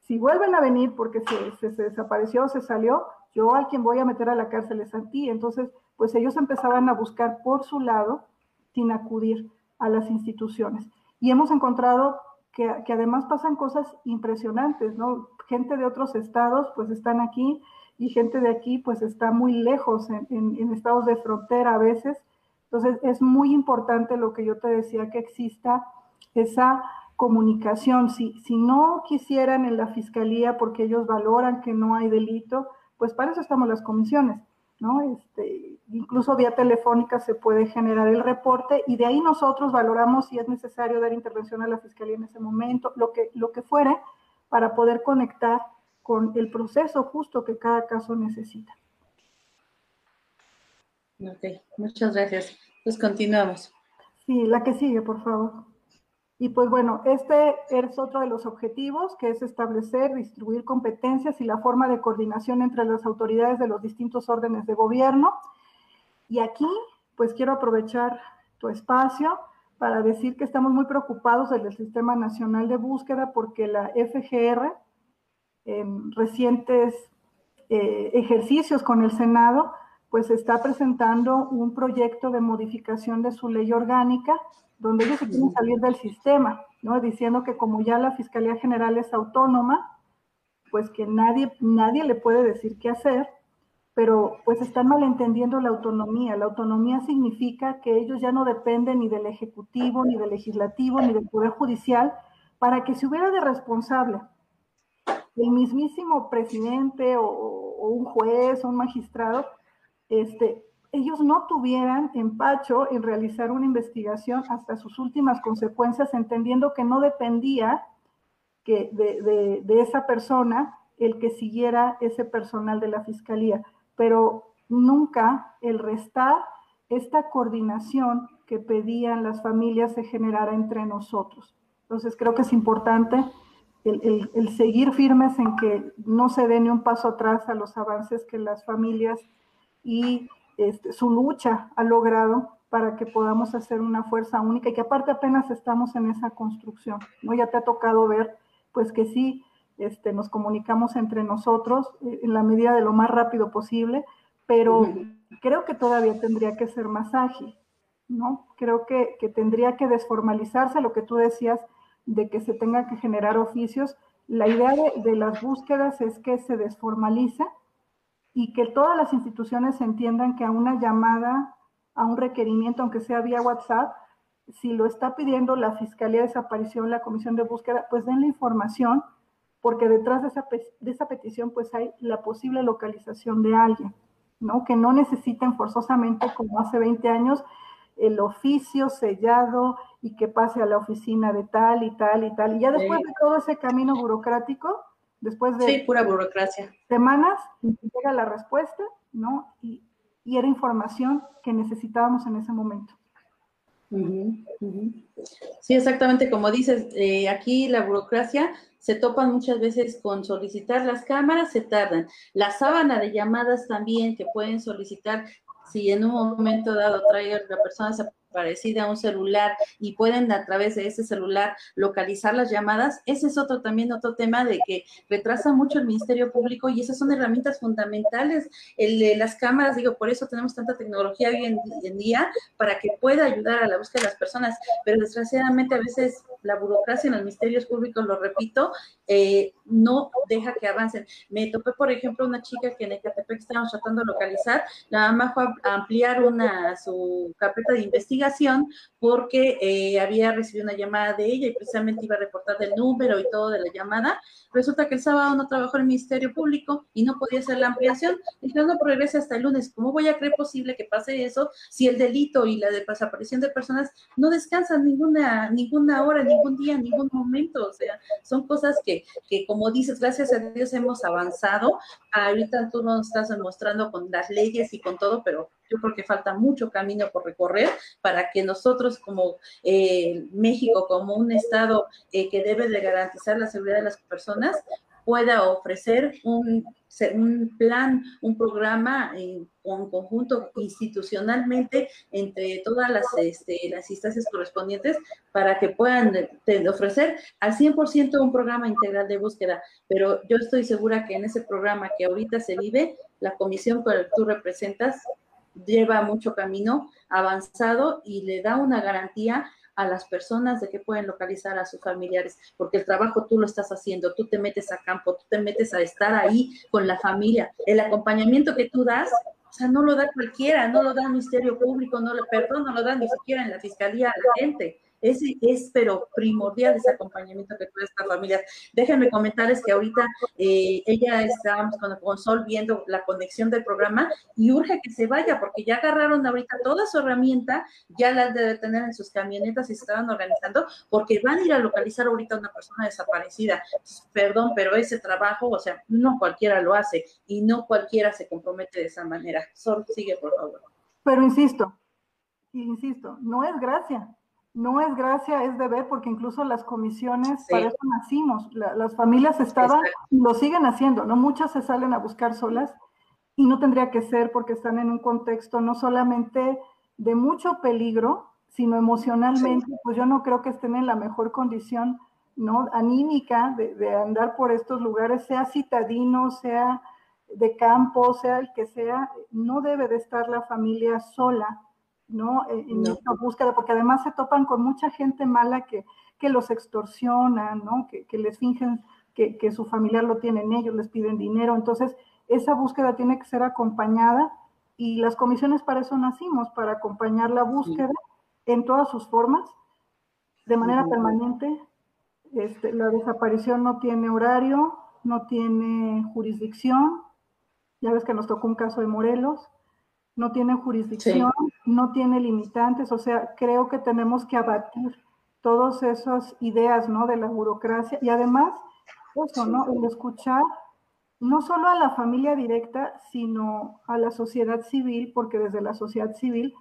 si vuelven a venir porque se, se, desapareció, se salió, yo a quien voy a meter a la cárcel es a ti, entonces, pues ellos empezaban a buscar por su lado sin acudir a las instituciones. Y hemos encontrado que, que, además pasan cosas impresionantes, ¿no? Gente de otros estados pues están aquí y gente de aquí pues está muy lejos en, estados de frontera a veces, Entonces, es muy importante lo que yo te decía, que exista esa comunicación. Si, si no quisieran en la fiscalía porque ellos valoran que no hay delito, pues para eso estamos las comisiones, ¿no? Este, incluso vía telefónica se puede generar el reporte y de ahí nosotros valoramos si es necesario dar intervención a la fiscalía en ese momento, lo que, lo que fuere, para poder conectar con el proceso justo que cada caso necesita.
Ok, muchas gracias. Pues continuamos.
Sí, la que sigue, por favor. Y pues bueno, este es otro de los objetivos, que es establecer, distribuir competencias y la forma de coordinación entre las autoridades de los distintos órdenes de gobierno. Y aquí, pues quiero aprovechar tu espacio para decir que estamos muy preocupados del Sistema Nacional de Búsqueda porque la FGR, recientes eh, ejercicios con el Senado, pues está presentando un proyecto de modificación de su ley orgánica donde ellos se quieren salir del sistema, ¿no? Diciendo que como ya la Fiscalía General es autónoma, pues que nadie, nadie le puede decir qué hacer, pero pues están malentendiendo la autonomía. La autonomía significa que ellos ya no dependen ni del Ejecutivo, ni del Legislativo, ni del Poder Judicial, para que si hubiera de responsable el mismísimo presidente o, un juez o un magistrado, este, ellos no tuvieran empacho en realizar una investigación hasta sus últimas consecuencias, entendiendo que no dependía que de, de, esa persona el que siguiera ese personal de la fiscalía, pero nunca el restar esta coordinación que pedían las familias se generara entre nosotros. Entonces creo que es importante el, el, el seguir firmes en que no se dé ni un paso atrás a los avances que las familias y este, su lucha ha logrado para que podamos hacer una fuerza única y que aparte apenas estamos en esa construcción, ¿no? Ya te ha tocado ver, pues que sí, este, nos comunicamos entre nosotros eh, en la medida de lo más rápido posible, pero creo que todavía tendría que ser más ágil, ¿no? Creo que, que tendría que desformalizarse lo que tú decías de que se tenga que generar oficios. La idea de, las búsquedas es que se desformaliza, y que todas las instituciones entiendan que a una llamada, a un requerimiento, aunque sea vía WhatsApp, si lo está pidiendo la Fiscalía de Desaparición, la Comisión de Búsqueda, pues den la información, porque detrás de esa, de esa petición pues hay la posible localización de alguien, ¿no? Que no necesiten forzosamente, como hace 20 años, el oficio sellado y que pase a la oficina de tal y tal y tal. Y ya después de todo ese camino burocrático, Después de
sí, pura burocracia.
semanas llega la respuesta, ¿no? Y, y, era información que necesitábamos en ese momento.
Uh -huh, uh -huh. Sí, exactamente como dices, eh, aquí la burocracia se topan muchas veces con solicitar las cámaras, se tardan. La sábana de llamadas también que pueden solicitar si en un momento dado trae la persona parecida a un celular y pueden a través de ese celular localizar las llamadas, ese es otro también otro tema de que retrasa mucho el Ministerio Público y esas son herramientas fundamentales. Las cámaras, digo, por eso tenemos tanta tecnología hoy en, en día para que pueda ayudar a la búsqueda de las personas, pero desgraciadamente a veces la burocracia en los ministerios públicos, lo repito, eh, no deja que avancen. Me topé, por ejemplo, una chica que en Ecatepec estábamos tratando de localizar, la mamá fue a ampliar una, su carpeta de investigación porque eh, había recibido una llamada de ella y precisamente iba a reportar el número y todo de la llamada. Resulta que el sábado no trabajó en el Ministerio Público y no podía hacer la ampliación. Entonces no progresa hasta el lunes. ¿Cómo voy a creer posible que pase eso si el delito y la desaparición de personas no descansan ninguna, ninguna hora, ningún día, ningún momento? O sea, son cosas que, que como dices, gracias a Dios hemos avanzado. Ahorita tú nos estás demostrando con las leyes y con todo, pero yo creo que falta mucho camino por recorrer para que nosotros como eh, México, como un Estado eh, que debe de garantizar la seguridad de las personas, pueda ofrecer un, un plan, un programa en, en, conjunto institucionalmente entre todas las, este, las instancias correspondientes para que puedan ofrecer al 100% un programa integral de búsqueda. Pero yo estoy segura que en ese programa que ahorita se vive, la comisión que tú representas lleva mucho camino avanzado y le da una garantía a las personas de que pueden localizar a sus familiares, porque el trabajo tú lo estás haciendo, tú te metes a campo, tú te metes a estar ahí con la familia. El acompañamiento que tú das O sea, no lo da cualquiera, no lo da el Ministerio Público, no lo, perdón, no lo da ni siquiera en la Fiscalía a la gente. Es, es pero primordial ese acompañamiento que todas estas familias. Déjenme comentarles que ahorita eh, ella estábamos con, con Sol viendo la conexión del programa y urge que se vaya porque ya agarraron ahorita toda su herramienta, ya la debe tener en sus camionetas y se estaban organizando porque van a ir a localizar ahorita una persona desaparecida. Perdón, pero ese trabajo, o sea, no cualquiera lo hace y no cualquiera se compromete de esa manera. Sol, sigue por favor.
Pero insisto, insisto, no es gracia no es gracia, es deber, porque incluso las comisiones, para eso nacimos, las familias estaban y lo siguen haciendo, ¿no? Muchas se salen a buscar solas y no tendría que ser porque están en un contexto no solamente de mucho peligro, sino emocionalmente, pues yo no creo que estén en la mejor condición, ¿no? Anímica de, de andar por estos lugares, sea citadino, sea de campo, sea el que sea, no debe de estar la familia sola ¿no? En esta búsqueda, porque además se topan con mucha gente mala que, que los extorsiona, ¿no? Que, que les fingen que, que, su familiar lo tienen ellos, les piden dinero. Entonces, esa búsqueda tiene que ser acompañada y las comisiones para eso nacimos, para acompañar la búsqueda en todas sus formas, de manera permanente. Este, la desaparición no tiene horario, no tiene jurisdicción. Ya ves que nos tocó un caso de Morelos no tiene jurisdicción, no tiene limitantes, o sea, creo que tenemos que abatir todas esas ideas, ¿no? De la burocracia y además, eso, ¿no? El escuchar no solo a la familia directa, sino a la sociedad civil, porque desde la sociedad civil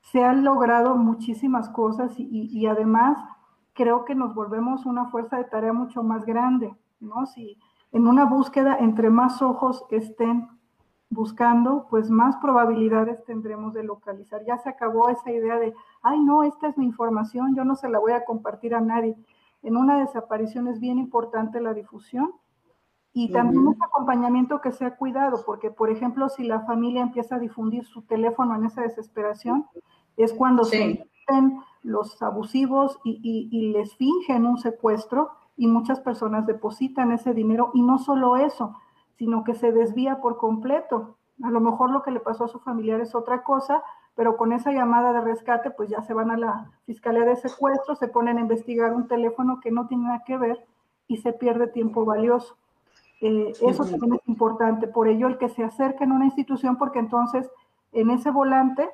se han logrado muchísimas cosas y, y además creo que nos volvemos una fuerza de tarea mucho más grande, ¿no? Si en una búsqueda entre más ojos estén buscando, pues más probabilidades tendremos de localizar. Ya se acabó esa idea de, ay, no, esta es mi información, yo no se la voy a compartir a nadie. En una desaparición es bien importante la difusión y también un acompañamiento que sea cuidado, porque, por ejemplo, si la familia empieza a difundir su teléfono en esa desesperación, es cuando se meten los abusivos y, y les fingen un secuestro y muchas personas depositan ese dinero y no solo eso, sino que se desvía por completo. A lo mejor lo que le pasó a su familiar es otra cosa, pero con esa llamada de rescate, pues ya se van a la Fiscalía de Secuestro, se ponen a investigar un teléfono que no tiene nada que ver y se pierde tiempo valioso. Eh, eso también es importante. Por ello, el que se acerque en una institución, porque entonces en ese volante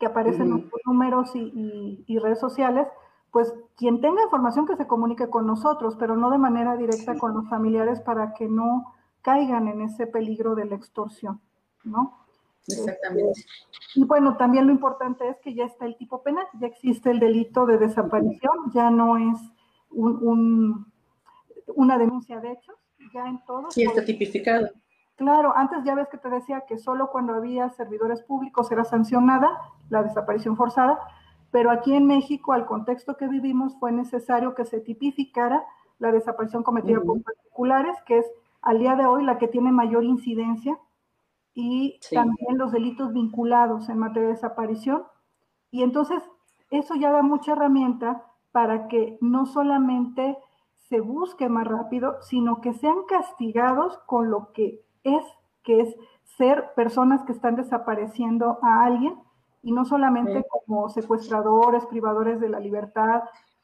que aparecen los números y, y, redes sociales, pues quien tenga información que se comunique con nosotros, pero no de manera directa con los familiares para que no caigan en ese peligro de la extorsión, ¿no?
Exactamente.
Este, y bueno, también lo importante es que ya está el tipo penal, ya existe el delito de desaparición, ya no es un, una denuncia de hechos, ya en todo.
Sí, está tipificado.
Claro, antes ya ves que te decía que solo cuando había servidores públicos era sancionada la desaparición forzada, pero aquí en México, al contexto que vivimos, fue necesario que se tipificara la desaparición cometida por particulares, que es al día de hoy la que tiene mayor incidencia, y también los delitos vinculados en materia de desaparición. Y entonces eso ya da mucha herramienta para que no solamente se busque más rápido, sino que sean castigados con lo que es, que es ser personas que están desapareciendo a alguien, y no solamente como secuestradores, privadores de la libertad,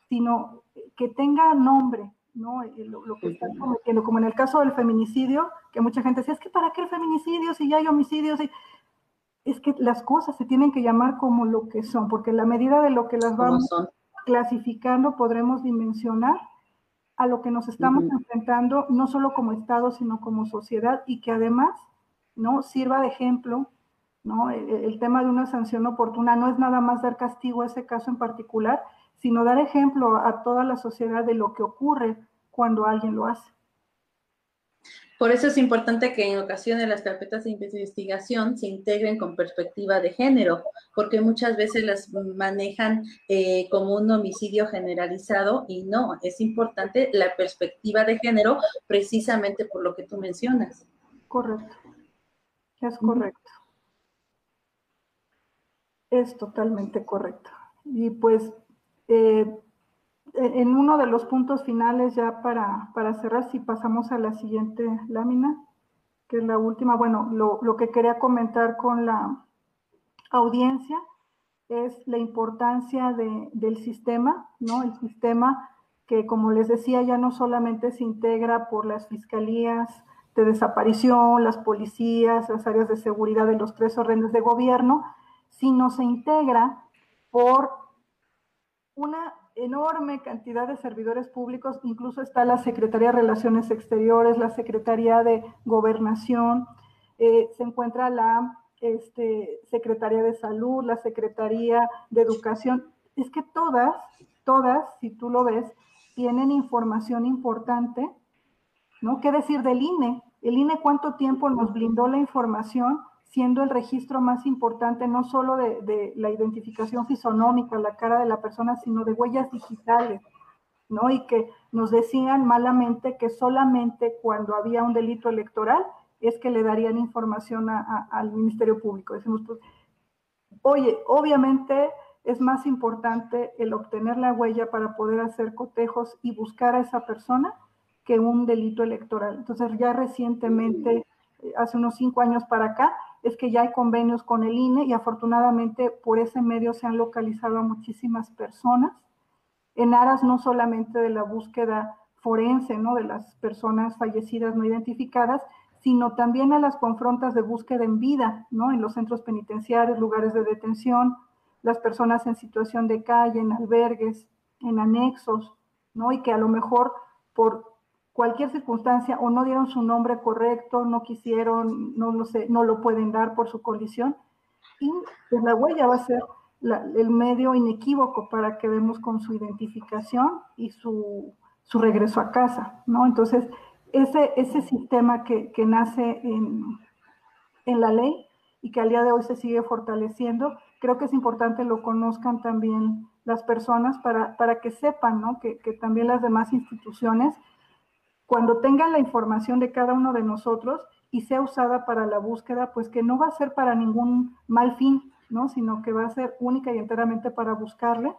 sino que tenga nombre, ¿no? Eh, lo, que están cometiendo, como en el caso del feminicidio, que mucha gente decía, es que ¿para qué el feminicidio si ya hay homicidios? Es que las cosas se tienen que llamar como lo que son, porque en la medida de lo que las vamos clasificando podremos dimensionar a lo que nos estamos enfrentando, no solo como Estado, sino como sociedad, y que además ¿no? sirva de ejemplo. ¿no? El, el tema de una sanción oportuna no es nada más dar castigo a ese caso en particular, sino dar ejemplo a toda la sociedad de lo que ocurre cuando alguien lo hace.
Por eso es importante que en ocasiones las carpetas de investigación se integren con perspectiva de género, porque muchas veces las manejan eh, como un homicidio generalizado y no, es importante la perspectiva de género precisamente por lo que tú mencionas.
Correcto, es correcto. Es totalmente correcto. Y pues eh, en uno de los puntos finales, ya para, cerrar, si pasamos a la siguiente lámina. que es la última. Bueno, lo, que quería comentar con la audiencia es la importancia de, del sistema, ¿no? El sistema que, como les decía, ya no solamente se integra por las fiscalías de desaparición, las policías, las áreas de seguridad de los tres órdenes de gobierno, sino se integra por una enorme cantidad de servidores públicos, incluso está la Secretaría de Relaciones Exteriores, la Secretaría de Gobernación, eh, se encuentra la este, Secretaría de Salud, la Secretaría de Educación. Es que todas, todas, si tú lo ves, tienen información importante, ¿no? ¿Qué decir del INE? El INE cuánto tiempo nos blindó la información siendo el registro más importante no solo de, la identificación fisonómica, la cara de la persona, sino de huellas digitales, ¿no? Y que nos decían malamente que solamente cuando había un delito electoral es que le darían información al Ministerio Público. Decimos, pues, oye, obviamente es más importante el obtener la huella para poder hacer cotejos y buscar a esa persona que un delito electoral. Entonces, ya recientemente, eh, hace unos cinco años para acá, es que ya hay convenios con el INE y afortunadamente por ese medio se han localizado a muchísimas personas en aras no solamente de la búsqueda forense, ¿no? De las personas fallecidas no identificadas, sino también a las confrontas de búsqueda en vida, ¿no? En los centros penitenciarios, lugares de detención, las personas en situación de calle, en albergues, en anexos, ¿no? Y que a lo mejor por cualquier circunstancia o no dieron su nombre correcto, no quisieron, no lo sé, no lo pueden dar por su condición. Y pues la huella va a ser el medio inequívoco para que vemos con su identificación y su, su regreso a casa, ¿no? Entonces, ese, ese sistema que, que nace en, en, la ley y que al día de hoy se sigue fortaleciendo, creo que es importante lo conozcan también las personas para, para que sepan, ¿no? Que, que también las demás instituciones cuando tengan la información de cada uno de nosotros y sea usada para la búsqueda, pues que no va a ser para ningún mal fin, ¿no? Sino que va a ser única y enteramente para buscarle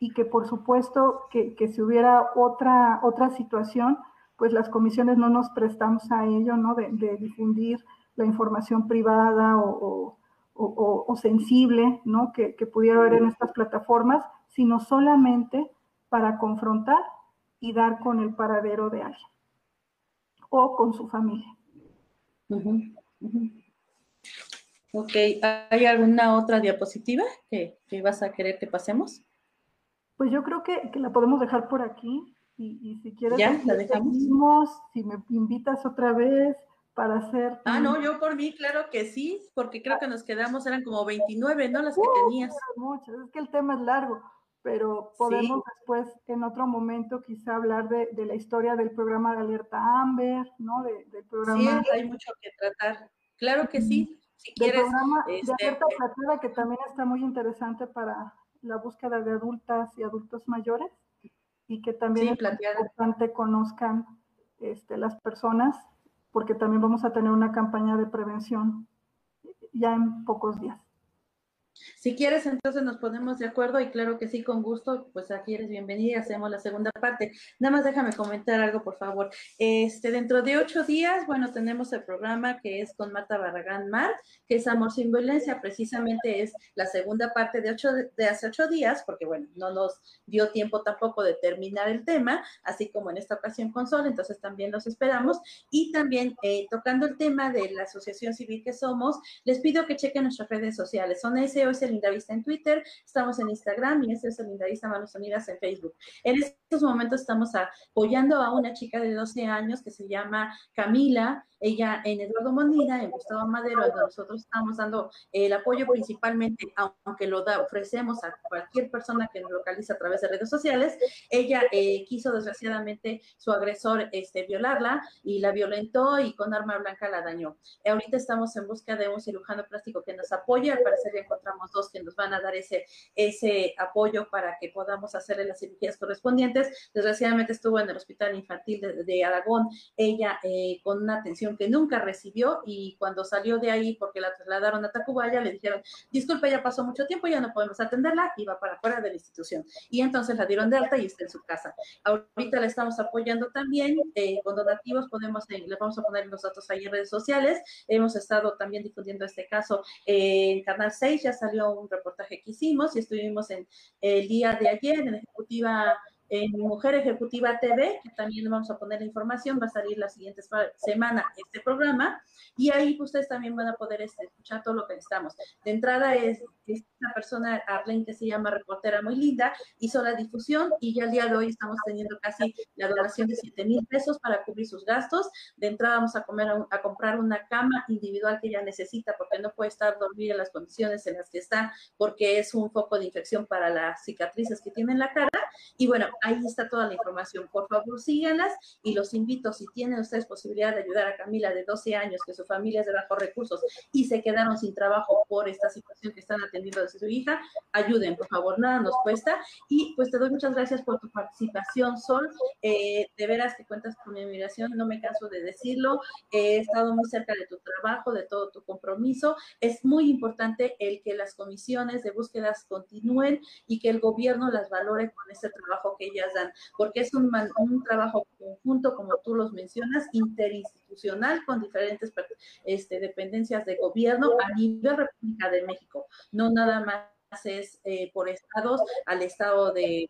y que por supuesto que, si hubiera otra, otra situación, pues las comisiones no nos prestamos a ello, ¿no? De, difundir la información privada o, sensible, ¿no? Que, que pudiera haber en estas plataformas, sino solamente para confrontar y dar con el paradero de alguien o con su familia.
Ok, ¿hay alguna otra diapositiva que, vas a querer que pasemos?
Pues yo creo que, la podemos dejar por aquí y, si quieres,
ya, la dejamos.
si me invitas otra vez para hacer...
Ah, no, yo por mí, claro que sí, porque creo que nos quedamos, eran como 29, ¿no? Las que tenías.
Muchas, es que el tema es largo pero podemos después en otro momento quizá hablar de, la historia del programa de alerta Amber, ¿no? del programa.
Sí, hay mucho que tratar. Claro que sí. Si quieres.
programa de este, alerta plateada que también está muy interesante para la búsqueda de adultas y adultos mayores y que también es importante conozcan este, las personas porque también vamos a tener una campaña de prevención ya en pocos días.
Si quieres, entonces nos ponemos de acuerdo y claro que sí, con gusto, pues aquí eres bienvenida y hacemos la segunda parte. Nada más déjame comentar algo, por favor. Este, dentro de ocho días, bueno, tenemos el programa que es con Marta Barragán Mar, que es Amor sin Violencia, precisamente es la segunda parte de, ocho, de hace ocho días, porque bueno, no nos dio tiempo tampoco de terminar el tema, así como en esta ocasión con Sol, entonces también los esperamos. Y también eh, tocando el tema de la asociación civil que somos, les pido que chequen nuestras redes sociales, son ese es el Lindavista en Twitter, estamos en Instagram y ese es el Lindavista Manos Unidas en Facebook. En estos momentos estamos apoyando a una chica de 12 años que se llama Camila, ella en Eduardo Mondina, en Gustavo Madero, nosotros estamos dando el apoyo principalmente, aunque lo ofrecemos a cualquier persona que nos localiza a través de redes sociales, ella eh, quiso desgraciadamente su agresor este, violarla y la violentó y con arma blanca la dañó. Ahorita estamos en busca de un cirujano plástico que nos apoye, al parecer ya encontramos Ramos 2 que nos van a dar ese, ese apoyo para que podamos hacerle las cirugías correspondientes. Desgraciadamente estuvo en el Hospital Infantil de, Aragón, ella eh, con una atención que nunca recibió y cuando salió de ahí porque la trasladaron a Tacubaya le dijeron, disculpe, ya pasó mucho tiempo, ya no podemos atenderla y va para fuera de la institución. Y entonces la dieron de alta y está en su casa. Ahorita la estamos apoyando también eh, con donativos, podemos, eh, le vamos a poner los datos ahí en redes sociales. Hemos estado también difundiendo este caso en Canal 6, ya salió un reportaje que hicimos y estuvimos en el día de ayer en Ejecutiva en Mujer Ejecutiva TV, que también vamos a poner la información, va a salir la siguiente semana este programa, y ahí ustedes también van a poder este, escuchar todo lo que necesitamos. De entrada es esta persona, Arlene, que se llama reportera muy linda, hizo la difusión y ya el día de hoy estamos teniendo casi la donación de 7 mil pesos para cubrir sus gastos. De entrada vamos a, comer, a comprar una cama individual que ella necesita porque no puede estar dormida en las condiciones en las que está porque es un foco de infección para las cicatrices que tiene en la cara. Y bueno, ahí está toda la información. Por favor, síganlas y los invito, si tienen ustedes posibilidad de ayudar a Camila de 12 años, que su familia es de bajos recursos y se quedaron sin trabajo por esta situación que están atendiendo su hija, ayuden, por favor, nada nos cuesta. Y pues te doy muchas gracias por tu participación, Sol. Eh, de veras que cuentas con mi admiración, no me canso de decirlo. he estado muy cerca de tu trabajo, de todo tu compromiso. Es muy importante el que las comisiones de búsquedas continúen y que el gobierno las valore con ese trabajo que ellas dan, porque es un, un trabajo conjunto, como tú los mencionas, interinstitucional con diferentes este, dependencias de gobierno a nivel República de México, no nada más es eh, por estados, al estado de,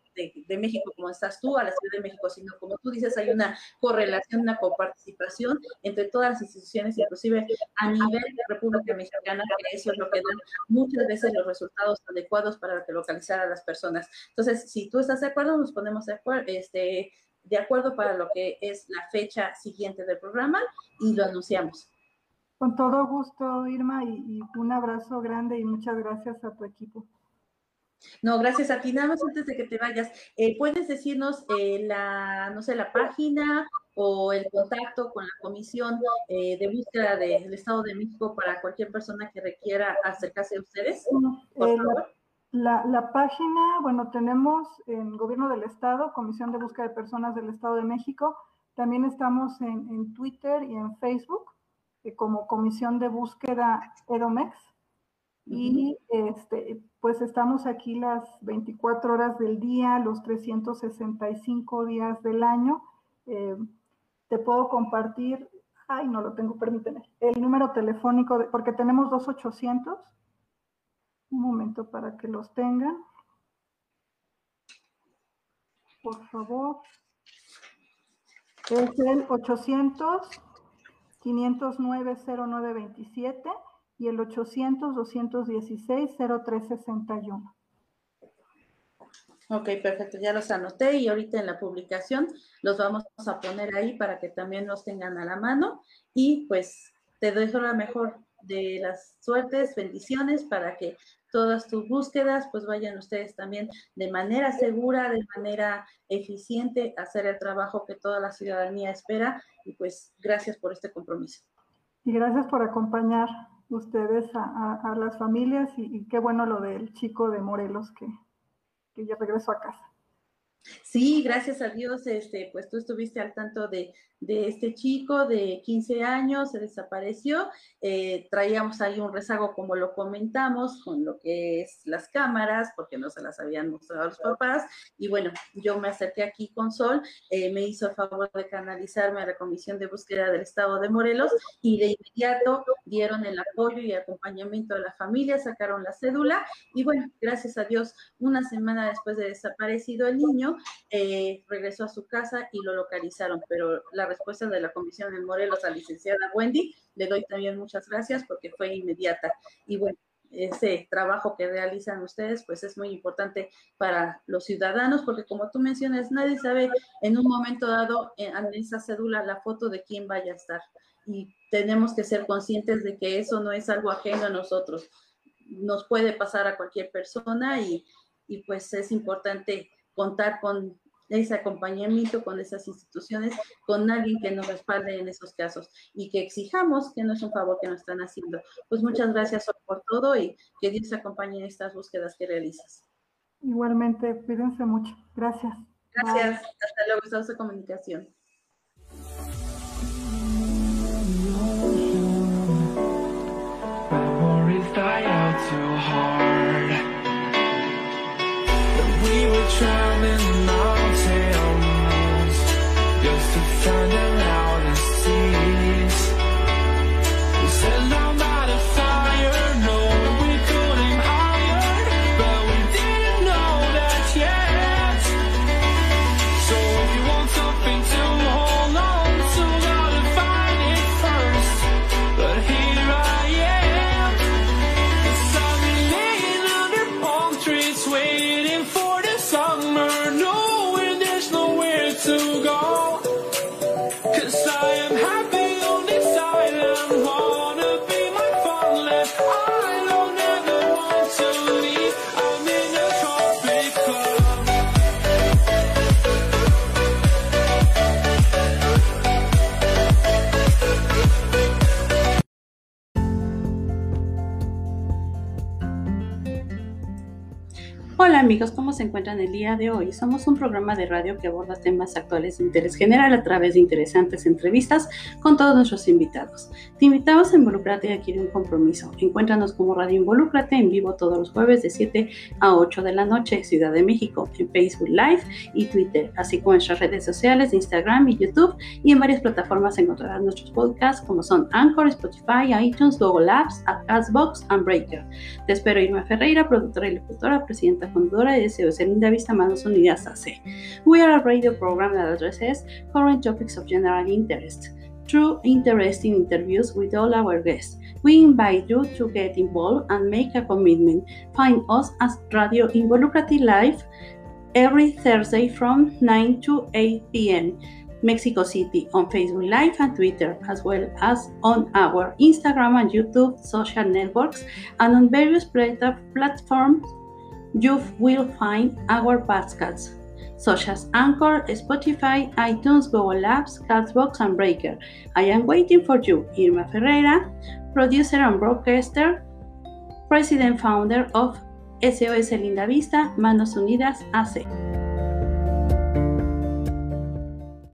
México como estás tú, a la Ciudad de México, sino como tú dices, hay una correlación, una coparticipación entre todas las instituciones, inclusive a nivel de República Mexicana, que eso es lo que da muchas veces los resultados adecuados para localizar a las personas. Entonces, si tú estás de acuerdo, nos ponemos de acuerdo, este, de acuerdo para lo que es la fecha siguiente del programa y lo anunciamos.
Con todo gusto, Irma, y, un abrazo grande y muchas gracias a tu equipo.
No, gracias a ti. Nada más antes de que te vayas, eh, ¿puedes decirnos eh, la, no sé, la página o el contacto con la Comisión eh, de Búsqueda del Estado de México para cualquier persona que requiera acercarse a ustedes? Por
favor. La, la, página, bueno, tenemos en Gobierno del Estado, Comisión de Búsqueda de Personas del Estado de México. También estamos en, en Twitter y en Facebook como Comisión de Búsqueda EDOMEX. Y este, pues estamos aquí las 24 horas del día, los 365 días del año. Eh, te puedo compartir, ay, no lo tengo, permíteme, el número telefónico, porque tenemos dos 800. Un momento para que los tengan. Por favor. Es el 800 509-0927 y el 800-216-0361.
Ok, perfecto, ya los anoté y ahorita en la publicación los vamos a poner ahí para que también los tengan a la mano y pues te dejo la mejor de las suertes, bendiciones para que todas tus búsquedas pues vayan ustedes también de manera segura, de manera eficiente a hacer el trabajo que toda la ciudadanía espera y pues gracias por este compromiso.
Y gracias por acompañar ustedes a, las familias y, qué bueno lo del chico de Morelos que, que ya regresó a casa.
Sí, gracias a Dios, este, pues tú estuviste al tanto de, de este chico de 15 años, se desapareció, eh, traíamos ahí un rezago como lo comentamos con lo que es las cámaras, porque no se las habían mostrado a los papás, y bueno, yo me acerqué aquí con Sol, eh, me hizo el favor de canalizarme a la Comisión de Búsqueda del Estado de Morelos, y de inmediato dieron el apoyo y acompañamiento a la familia, sacaron la cédula, y bueno, gracias a Dios, una semana después de desaparecido el niño, eh, regresó a su casa y lo localizaron, pero la respuesta de la Comisión de Morelos a la licenciada Wendy. Le doy también muchas gracias porque fue inmediata. Y bueno, ese trabajo que realizan ustedes, pues es muy importante para los ciudadanos, porque como tú mencionas, nadie sabe en un momento dado en esa cédula la foto de quién vaya a estar. Y tenemos que ser conscientes de que eso no es algo ajeno a nosotros. Nos puede pasar a cualquier persona y, y pues es importante contar con ese acompañamiento con esas instituciones, con alguien que nos respalde en esos casos y que exijamos que no es un favor que nos están haciendo. Pues muchas gracias por todo y que Dios acompañe en estas búsquedas que realizas.
Igualmente, cuídense mucho. Gracias.
Gracias. Hasta luego. Estamos de comunicación.
Memories die out too hard.
charming amigos, ¿cómo se encuentran el día de hoy? Somos un programa de radio que aborda temas actuales de interés general a través de interesantes entrevistas con todos nuestros invitados. Te invitamos a involucrarte y adquirir un compromiso. Encuéntranos como Radio Involúcrate en vivo todos los jueves de 7 a 8 de la noche, Ciudad de México, en Facebook Live y Twitter, así como en nuestras redes sociales de Instagram y YouTube y en varias plataformas encontrarás nuestros podcasts como son Anchor, Spotify, iTunes, Google Apps, Castbox and Breaker. Te espero Irma Ferreira, productora y locutora, presidenta fundadora Vista. We are a radio program that addresses current topics of general interest. Through interesting interviews with all our guests, we invite you to get involved and make a commitment. Find us as Radio Involucrati Live every Thursday from 9 to 8 p.m. Mexico City on Facebook Live and Twitter, as well as on our Instagram and YouTube social networks and on various platforms you will find our podcasts such as Anchor, Spotify, iTunes, Google Apps, Castbox, and Breaker. I am waiting for you, Irma Ferreira, producer and broadcaster, president founder of SOS Linda Vista, Manos Unidas AC.